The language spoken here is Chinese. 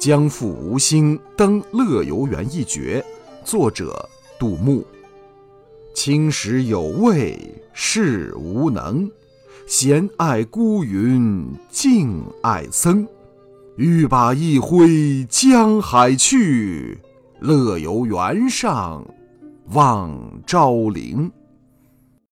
将赴吴兴登乐游原一绝，作者杜牧。青史有味是无能，闲爱孤云静爱僧。欲把一挥江海去，乐游原上望昭陵。